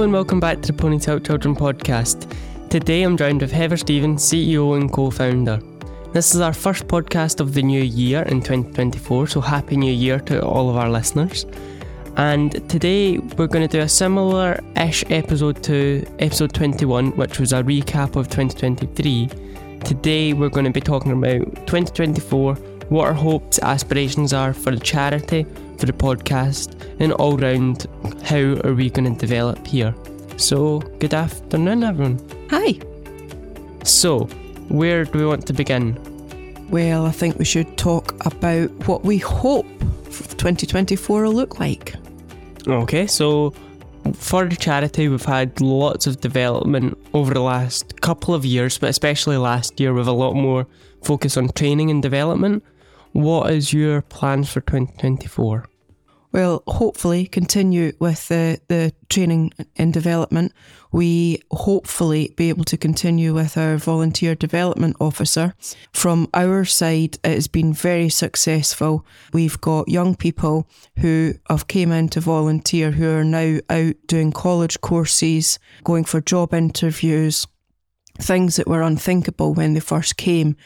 And welcome back to the Ponies Help Children podcast. Today I'm joined with Heather Stevens, CEO and co founder. This is our first podcast of the new year in 2024, so Happy New Year to all of our listeners. And today we're going to do a similar ish episode to episode 21, which was a recap of 2023. Today we're going to be talking about 2024, what our hopes, aspirations are for the charity, for the podcast, and all round how are we going to develop here. So, good afternoon, everyone. Hi. So, where do we want to begin? Well, I think we should talk about what we hope 2024 will look like. Okay, so for the charity, we've had lots of development over the last couple of years, but especially last year with a lot more focus on training and development. What is your plans for 2024? Well, hopefully continue with the, the training and development. We hopefully be able to continue with our volunteer development officer. From our side, it has been very successful. We've got young people who have came in to volunteer who are now out doing college courses, going for job interviews, things that were unthinkable when they first came.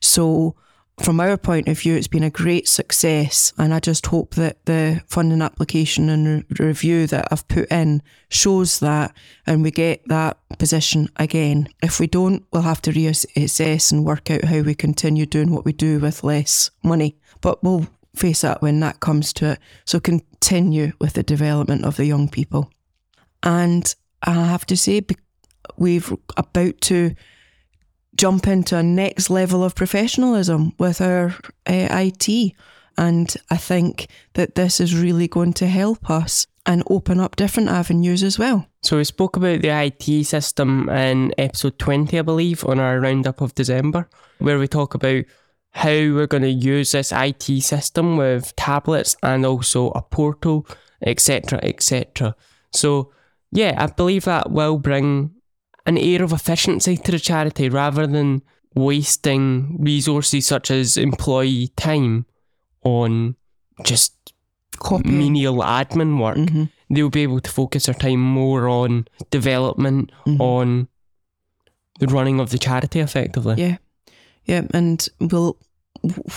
So from our point of view, it's been a great success. And I just hope that the funding application and re- review that I've put in shows that and we get that position again. If we don't, we'll have to reassess and work out how we continue doing what we do with less money. But we'll face that when that comes to it. So continue with the development of the young people. And I have to say, we've about to jump into a next level of professionalism with our uh, IT. And I think that this is really going to help us and open up different avenues as well. So, we spoke about the IT system in episode 20, I believe, on our roundup of December, where we talk about how we're going to use this IT system with tablets and also a portal, etc. etc. So, yeah, I believe that will bring an air of efficiency to the charity rather than wasting resources such as employee time on just Copying. menial admin work. Mm-hmm. They'll be able to focus their time more on development, Mhm. on the running of the charity effectively. Yeah. Yeah. And we'll,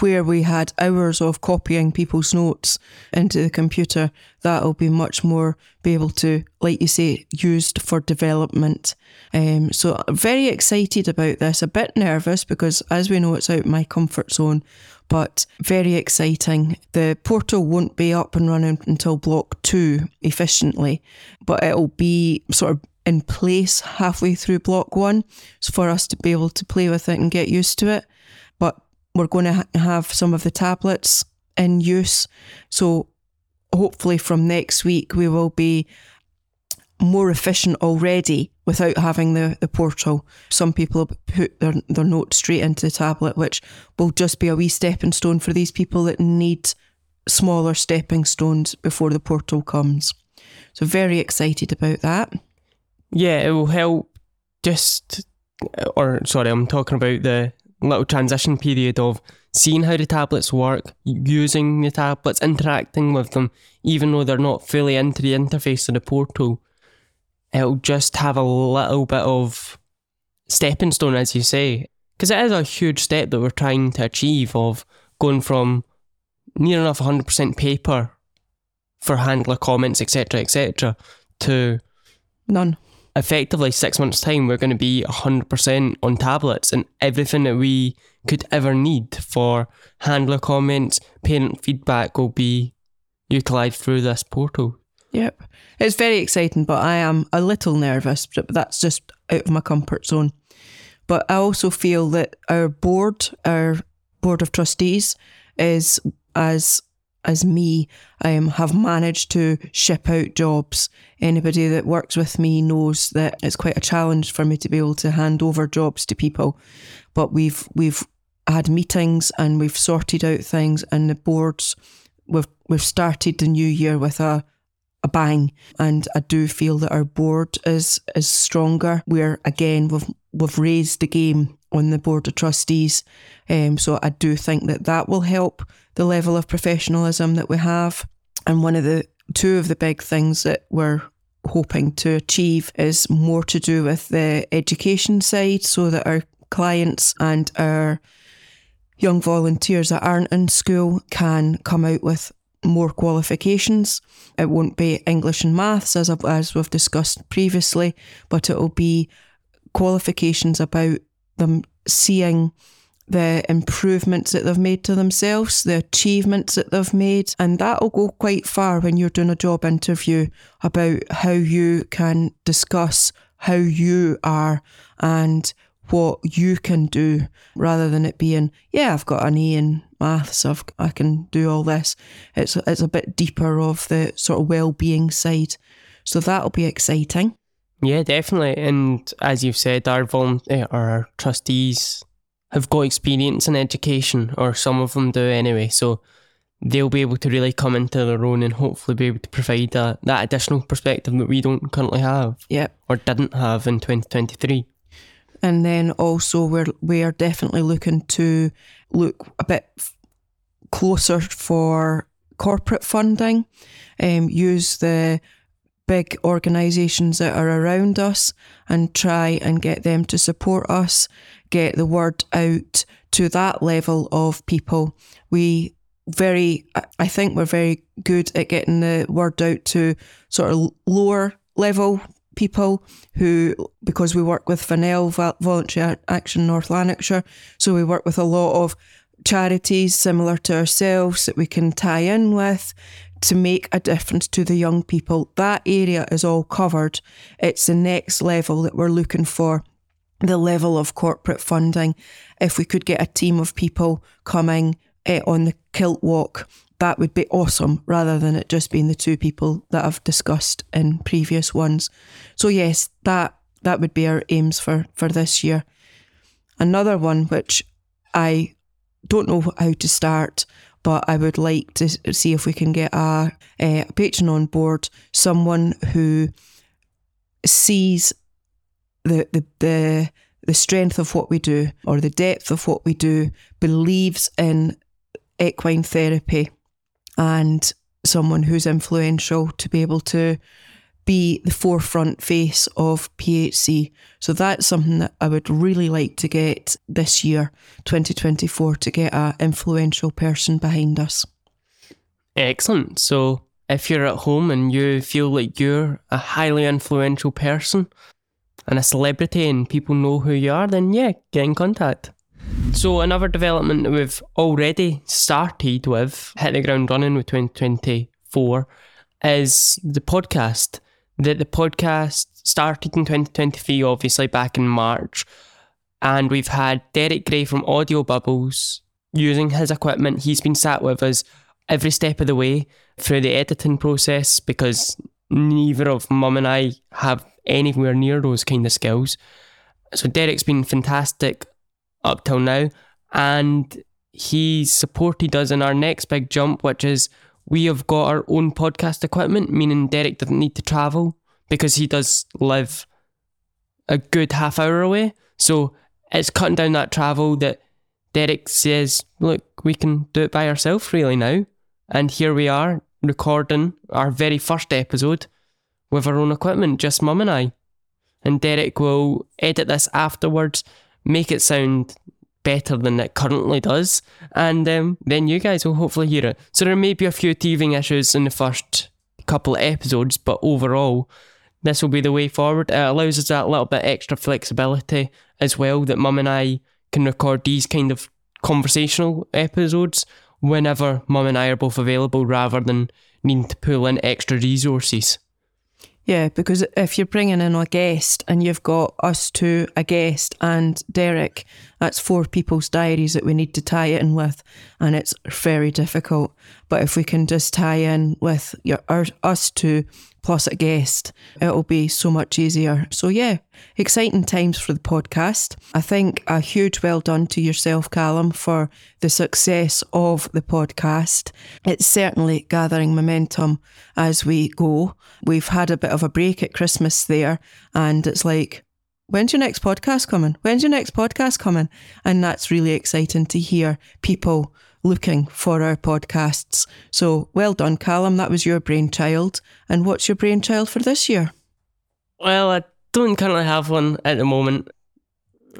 where we had hours of copying people's notes into the computer, that'll be much more be able to, like you say, used for development. Um, so very excited about this. A bit nervous because, as we know, it's out my comfort zone, but very exciting. The portal won't be up and running until block two efficiently, but it'll be sort of in place halfway through block one so for us to be able to play with it and get used to it. But we're going to ha- have some of the tablets in use. So hopefully from next week we will be more efficient already without having the, the portal. Some people put their, their notes straight into the tablet, which will just be a wee stepping stone for these people that need smaller stepping stones before the portal comes. So very excited about that. Yeah, it will help just, or sorry, I'm talking about the little transition period of seeing how the tablets work, using the tablets, interacting with them, even though they're not fully into the interface of the portal. It'll just have a little bit of stepping stone, as you say, because it is a huge step that we're trying to achieve of going from near enough 100% paper for handler comments, etc., etc., to None. Effectively six months' time, we're going to be 100% on tablets and everything that we could ever need for handler comments, parent feedback will be utilised through this portal. Yep. It's very exciting, but I am a little nervous, but that's just out of my comfort zone. But I also feel that our board, our board of trustees, is as as me, um, have managed to ship out jobs. Anybody that works with me knows that it's quite a challenge for me to be able to hand over jobs to people. But we've we've had meetings and we've sorted out things, and the boards we've we've started the new year with a a bang. And I do feel that our board is is stronger. We're again we've we've raised the game on the board of trustees. Um, so I do think that that will help the level of professionalism that we have. And one of the two of the big things that we're hoping to achieve is more to do with the education side so that our clients and our young volunteers that aren't in school can come out with more qualifications. It won't be English and maths as, as we've discussed previously, but it'll be qualifications about them seeing the improvements that they've made to themselves, the achievements that they've made. And that'll go quite far when you're doing a job interview about how you can discuss how you are and what you can do rather than it being, yeah, I've got an E in maths, I've, I can do all this. It's, it's a bit deeper of the sort of well-being side. So that'll be exciting. Yeah, definitely. And as you've said, our volunteer, our trustees have got experience in education, or some of them do anyway. So they'll be able to really come into their own and hopefully be able to provide a, that additional perspective that we don't currently have. Yep. Or didn't have in 2023. And then also we're we are definitely looking to look a bit closer for corporate funding, um, use the big organisations that are around us and try and get them to support us, get the word out to that level of people. We very, I think we're very good at getting the word out to sort of lower level people who, because we work with Fennell Voluntary Action North Lanarkshire, so we work with a lot of charities similar to ourselves that we can tie in with to make a difference to the young people. That area is all covered. It's the next level that we're looking for the level of corporate funding. If we could get a team of people coming eh, on the Kiltwalk, that would be awesome rather than it just being the two people that I've discussed in previous ones. So yes, that that would be our aims for, for this year. Another one which I don't know how to start, but I would like to see if we can get a, eh, a patron on board, someone who sees the, the the the strength of what we do or the depth of what we do, believes in equine therapy, and someone who's influential to be able to be the forefront face of PHC. So that's something that I would really like to get this year, 2024, to get an influential person behind us. Excellent. So if you're at home and you feel like you're a highly influential person and a celebrity and people know who you are, then yeah, get in contact. So another development that we've already started with, hit the ground running with 2024, is the podcast that the podcast started in 2023, obviously back in March, and we've had Derek Gray from Audio Bubbles using his equipment. He's been sat with us every step of the way through the editing process because neither of Mum and I have anywhere near those kind of skills. So Derek's been fantastic up till now, and he's supported us in our next big jump, which is we have got our own podcast equipment, meaning Derek doesn't need to travel because he does live a good half hour away. So it's cutting down that travel that Derek says, look, we can do it by ourselves really now. And here we are recording our very first episode with our own equipment, just mum and I. And Derek will edit this afterwards, make it sound better than it currently does, and um, then you guys will hopefully hear it. So there may be a few teething issues in the first couple of episodes, but overall, this will be the way forward. It allows us that little bit extra flexibility as well that mum and I can record these kind of conversational episodes whenever mum and I are both available rather than needing to pull in extra resources. Yeah, because if you're bringing in a guest and you've got us two, a guest, and Derek, that's four people's diaries that we need to tie in with, and it's very difficult. But if we can just tie in with your, our, us two plus a guest, it'll be so much easier. So, yeah, exciting times for the podcast. I think a huge well done to yourself, Calum, for the success of the podcast. It's certainly gathering momentum as we go. We've had a bit of a break at Christmas there, and it's like, When's your next podcast coming? When's your next podcast coming? And that's really exciting to hear people looking for our podcasts. So well done, Calum. That was your brainchild. And what's your brainchild for this year? Well, I don't currently have one at the moment.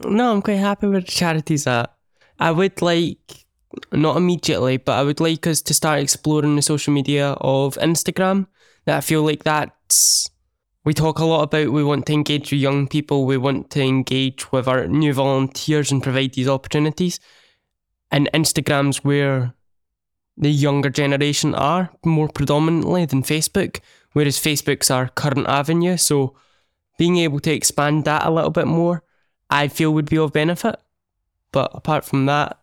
No, I'm quite happy with the charities at. I would like, not immediately, but I would like us to start exploring the social media of Instagram. That I feel like that's we talk a lot about we want to engage with young people, we want to engage with our new volunteers and provide these opportunities. And Instagram's where the younger generation are more predominantly than Facebook, whereas Facebook's our current avenue. So being able to expand that a little bit more, I feel would be of benefit. But apart from that,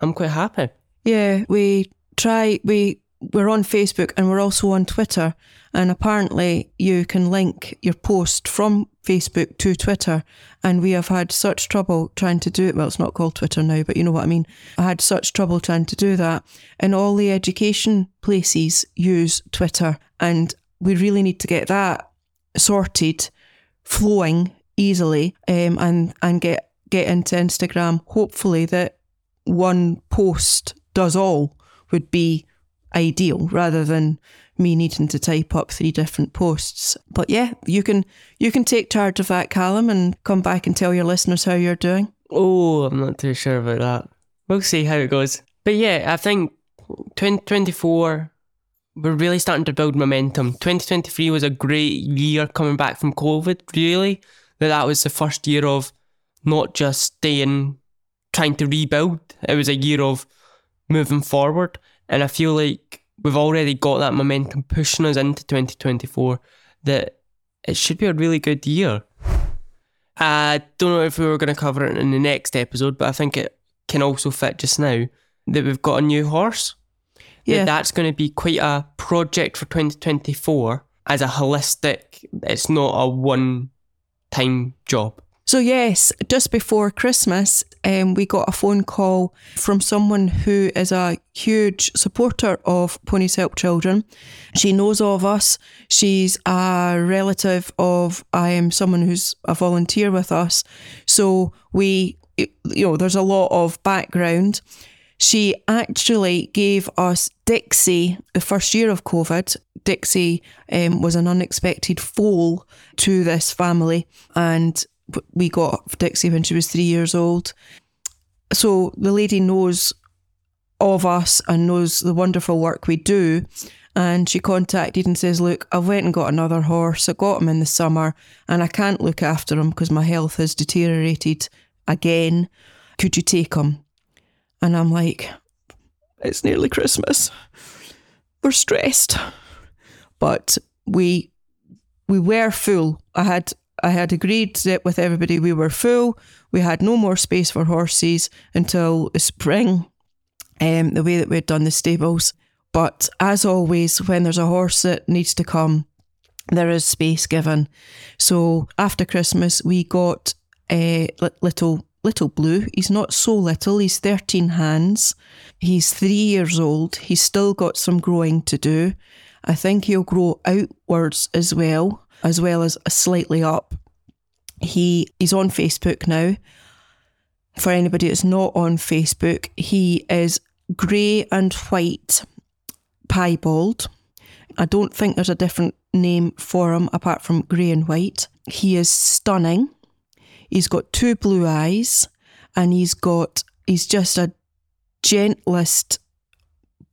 I'm quite happy. Yeah, we try we we're on Facebook and we're also on Twitter. And apparently, you can link your post from Facebook to Twitter. And we have had such trouble trying to do it. Well, it's not called Twitter now, but you know what I mean. I had such trouble trying to do that. And all the education places use Twitter. And we really need to get that sorted, flowing easily, um, and, and get, get into Instagram. Hopefully, that one post does all would be ideal rather than me needing to type up three different posts. But yeah, you can you can take charge of that, Calum, and come back and tell your listeners how you're doing. Oh, I'm not too sure about that. We'll see how it goes. But yeah, I think 2024 we're really starting to build momentum. 2023 was a great year coming back from COVID, really. That that was the first year of not just staying trying to rebuild. It was a year of moving forward. And I feel like we've already got that momentum pushing us into 2024 that it should be a really good year. I don't know if we were going to cover it in the next episode, but I think it can also fit just now that we've got a new horse. Yeah. That that's going to be quite a project for 2024 as a holistic, it's not a one time job. So, yes, just before Christmas, um, we got a phone call from someone who is a huge supporter of Ponies Help Children. She knows of us. She's a relative of I am someone who's a volunteer with us. So, we, you know, there's a lot of background. She actually gave us Dixie the first year of COVID. Dixie um, was an unexpected foal to this family, and we got Dixie when she was three years old. So the lady knows of us and knows the wonderful work we do. And she contacted and says, Look, I went and got another horse. I got him in the summer and I can't look after him because my health has deteriorated again. Could you take him? And I'm like, It's nearly Christmas. We're stressed. But we we were full. I had I had agreed that with everybody we were full. We had no more space for horses until spring, um, the way that we'd done the stables. But as always, when there's a horse that needs to come, there is space given. So after Christmas, we got a uh, little little blue. He's not so little. He's 13 hands. He's three years old. He's still got some growing to do. I think he'll grow outwards as well as well as a slightly up. He is on Facebook now. For anybody that's not on Facebook, he is grey and white piebald. I don't think there's a different name for him apart from grey and white. He is stunning. He's got two blue eyes and he's got, he's just a gentlest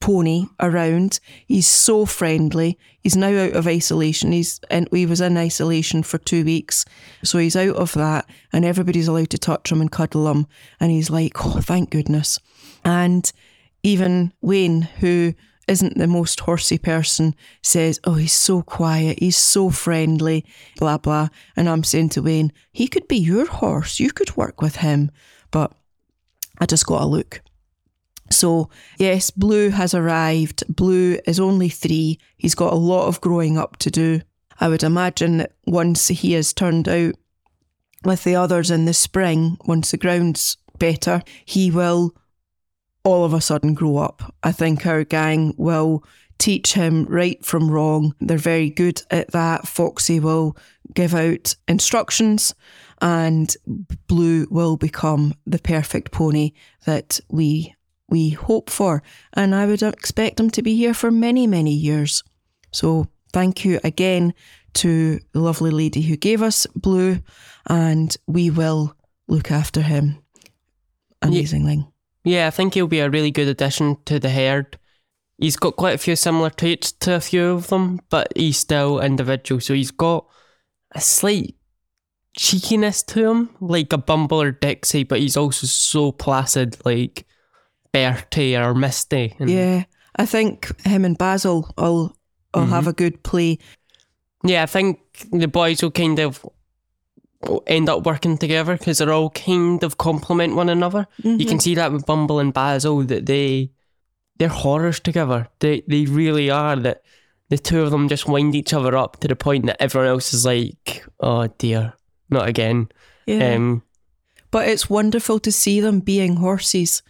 pony around. He's so friendly. He's now out of isolation. He's and he was in isolation for two weeks, so he's out of that, and everybody's allowed to touch him and cuddle him. And he's like, oh, thank goodness. And even Wayne, who isn't the most horsey person, says, oh, he's so quiet, he's so friendly, blah blah. And I'm saying to Wayne, he could be your horse. You could work with him, but I just got a look. So, yes, Blue has arrived. Blue is only three. He's got a lot of growing up to do. I would imagine that once he has turned out with the others in the spring, once the ground's better, he will all of a sudden grow up. I think our gang will teach him right from wrong. They're very good at that. Foxy will give out instructions and Blue will become the perfect pony that we we hope for, and I would expect him to be here for many, many years. So thank you again to the lovely lady who gave us Blue, and we will look after him amazingly. Yeah, I think he'll be a really good addition to the herd. He's got quite a few similar traits to a few of them, but he's still individual. So he's got a slight cheekiness to him, like a Bumble or Dixie, but he's also so placid, like Bertie or Misty. And yeah, I think him and Basil will will mm-hmm. have a good play. Yeah, I think the boys will kind of end up working together because they're all kind of complement one another. Mm-hmm. You can mm-hmm. see that with Bumble and Basil that they they're horrors together. They they really are. That the two of them just wind each other up to the point that everyone else is like, oh dear, not again. Yeah. Um, but it's wonderful to see them being horses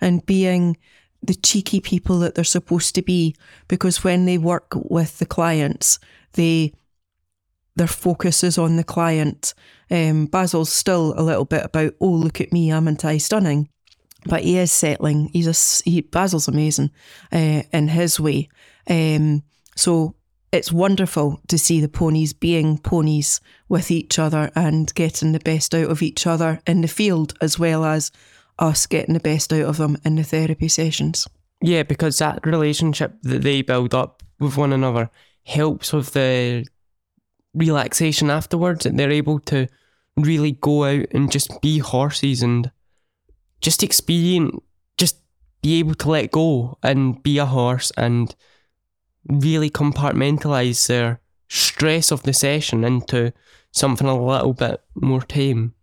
and being the cheeky people that they're supposed to be because when they work with the clients, they their focus is on the client. Um, Basil's still a little bit about, oh, look at me, I'm I stunning? But he is settling. He's a he, Basil's amazing uh, in his way. Um, so it's wonderful to see the ponies being ponies with each other and getting the best out of each other in the field as well as us getting the best out of them in the therapy sessions. Yeah, because that relationship that they build up with one another helps with the relaxation afterwards and they're able to really go out and just be horses and just experience just be able to let go and be a horse and really compartmentalize their stress of the session into something a little bit more tame.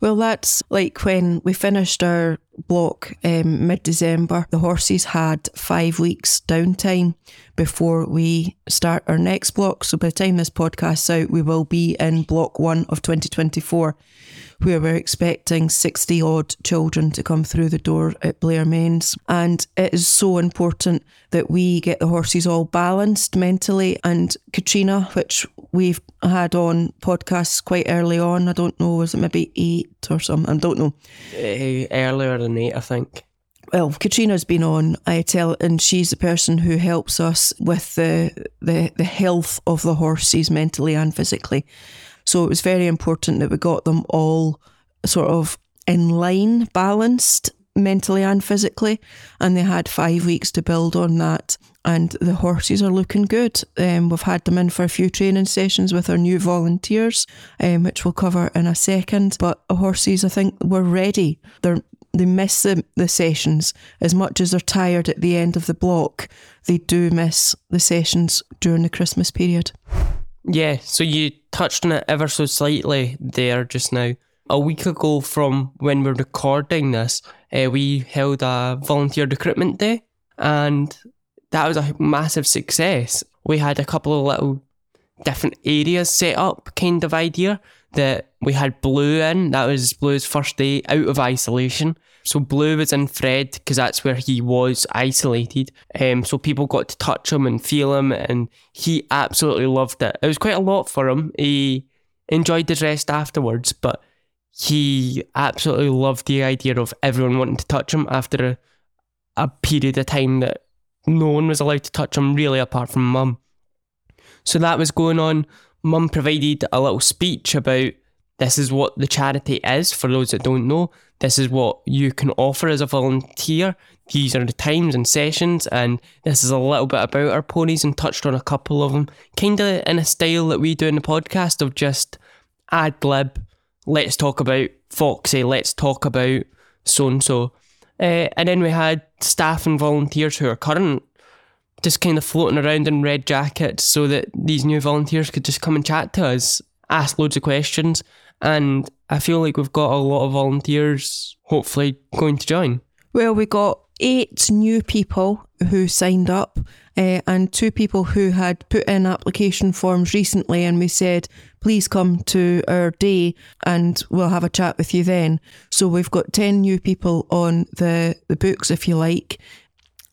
Well, that's like when we finished our block um, mid December, the horses had five weeks downtime before we start our next block. So by the time this podcast's out, we will be in block one of 2024 where we're expecting 60 odd children to come through the door at Blair Mains. And it is so important that we get the horses all balanced mentally. And Katrina, which we've had on podcasts quite early on, I don't know, was it maybe eight or something? I don't know. Uh, earlier than eight, I think well, Katrina's been on I tell, and she's the person who helps us with the, the the health of the horses mentally and physically. So it was very important that we got them all sort of in line, balanced mentally and physically. And they had five weeks to build on that. And the horses are looking good. Um, we've had them in for a few training sessions with our new volunteers, um, which we'll cover in a second. But the horses, I think, were ready. They're they miss the, the sessions as much as they're tired at the end of the block. They do miss the sessions during the Christmas period. Yeah, so you touched on it ever so slightly there just now. A week ago from when we're recording this, uh, we held a volunteer recruitment day, and that was a massive success. We had a couple of little different areas set up, kind of idea that we had Blue in. That was Blue's first day out of isolation. So Blue was in Fred because that's where he was isolated. Um, so people got to touch him and feel him, and he absolutely loved it. It was quite a lot for him. He enjoyed his rest afterwards, but he absolutely loved the idea of everyone wanting to touch him after a, a period of time that no one was allowed to touch him, really, apart from mum. So that was going on. Mum provided a little speech about this is what the charity is for those that don't know. This is what you can offer as a volunteer. These are the times and sessions, and this is a little bit about our ponies and touched on a couple of them, kind of in a style that we do in the podcast of just ad lib. Let's talk about Foxy. Let's talk about so and so. And then we had staff and volunteers who are current just kind of floating around in red jackets so that these new volunteers could just come and chat to us, ask loads of questions. And I feel like we've got a lot of volunteers hopefully going to join. Well, we got eight new people who signed up uh, and two people who had put in application forms recently and we said please come to our day and we'll have a chat with you then so we've got 10 new people on the, the books if you like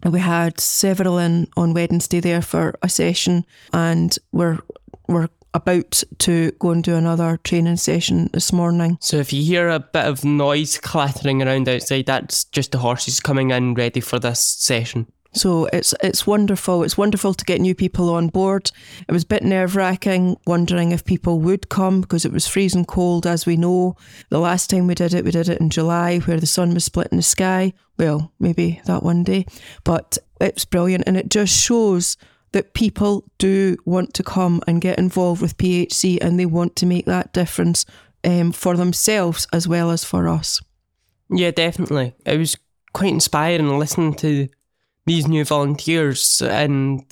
we had several in on Wednesday there for a session, and we're we're about to go and do another training session this morning. So if you hear a bit of noise clattering around outside, that's just the horses coming in ready for this session. So it's it's wonderful. It's wonderful to get new people on board. It was a bit nerve wracking, wondering if people would come because it was freezing cold, as we know. The last time we did it, we did it in July, where the sun was split in the sky. Well, maybe that one day, but it's brilliant, and it just shows that people do want to come and get involved with PHC, and they want to make that difference um, for themselves as well as for us. Yeah, definitely. It was quite inspiring listening to these new volunteers and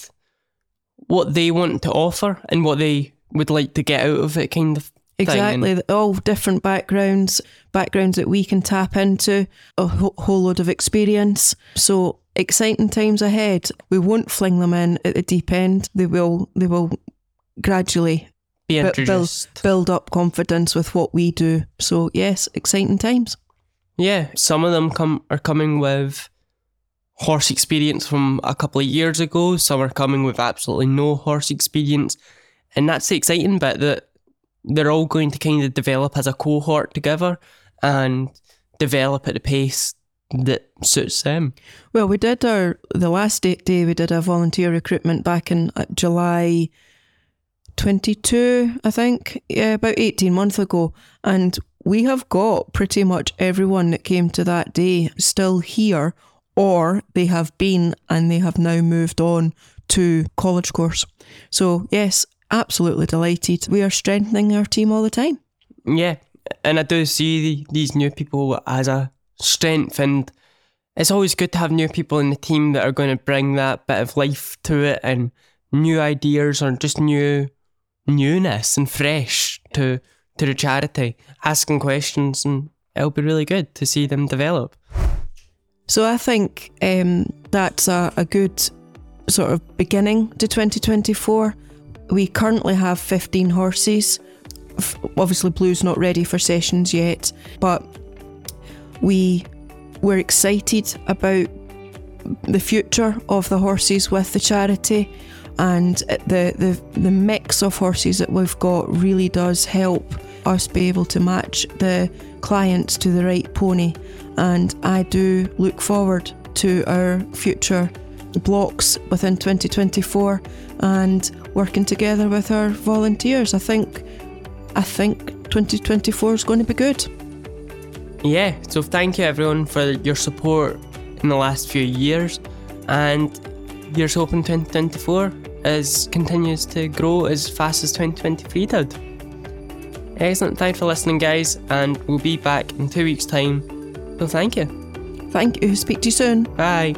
what they want to offer and what they would like to get out of it, kind of. Exactly, all different backgrounds, backgrounds that we can tap into, a whole load of experience. So exciting times ahead. We won't fling them in at the deep end. They will. They will gradually Be bu- build introduced. build up confidence with what we do. So yes, exciting times. Yeah, some of them come are coming with horse experience from a couple of years ago. Some are coming with absolutely no horse experience, and that's the exciting bit that they're all going to kind of develop as a cohort together and develop at the pace that suits them. Well, we did our the last day, day we did a volunteer recruitment back in uh, July 22, I think, yeah, about 18 months ago, and we have got pretty much everyone that came to that day still here, or they have been and they have now moved on to college course. So yes, absolutely delighted. We are strengthening our team all the time. Yeah, and I do see these new people as a strength, and it's always good to have new people in the team that are going to bring that bit of life to it and new ideas or just new newness and fresh to to the charity, asking questions, and it'll be really good to see them develop. So I think um, that's a, a good sort of beginning to 2024. We currently have 15 horses. F- Obviously, Blue's not ready for sessions yet, but we we're excited about the future of the horses with the charity, and the the the mix of horses that we've got really does help us be able to match the clients to the right pony. And I do look forward to our future blocks within 2024 and working together with our volunteers. I think I think 2024 is going to be good. Yeah, so thank you everyone for your support in the last few years, and here's hoping 2024 is continues to grow as fast as 2023 did. Excellent, thanks for listening, guys, and we'll be back in two weeks' time. So thank you. Thank you. Speak to you soon. Bye.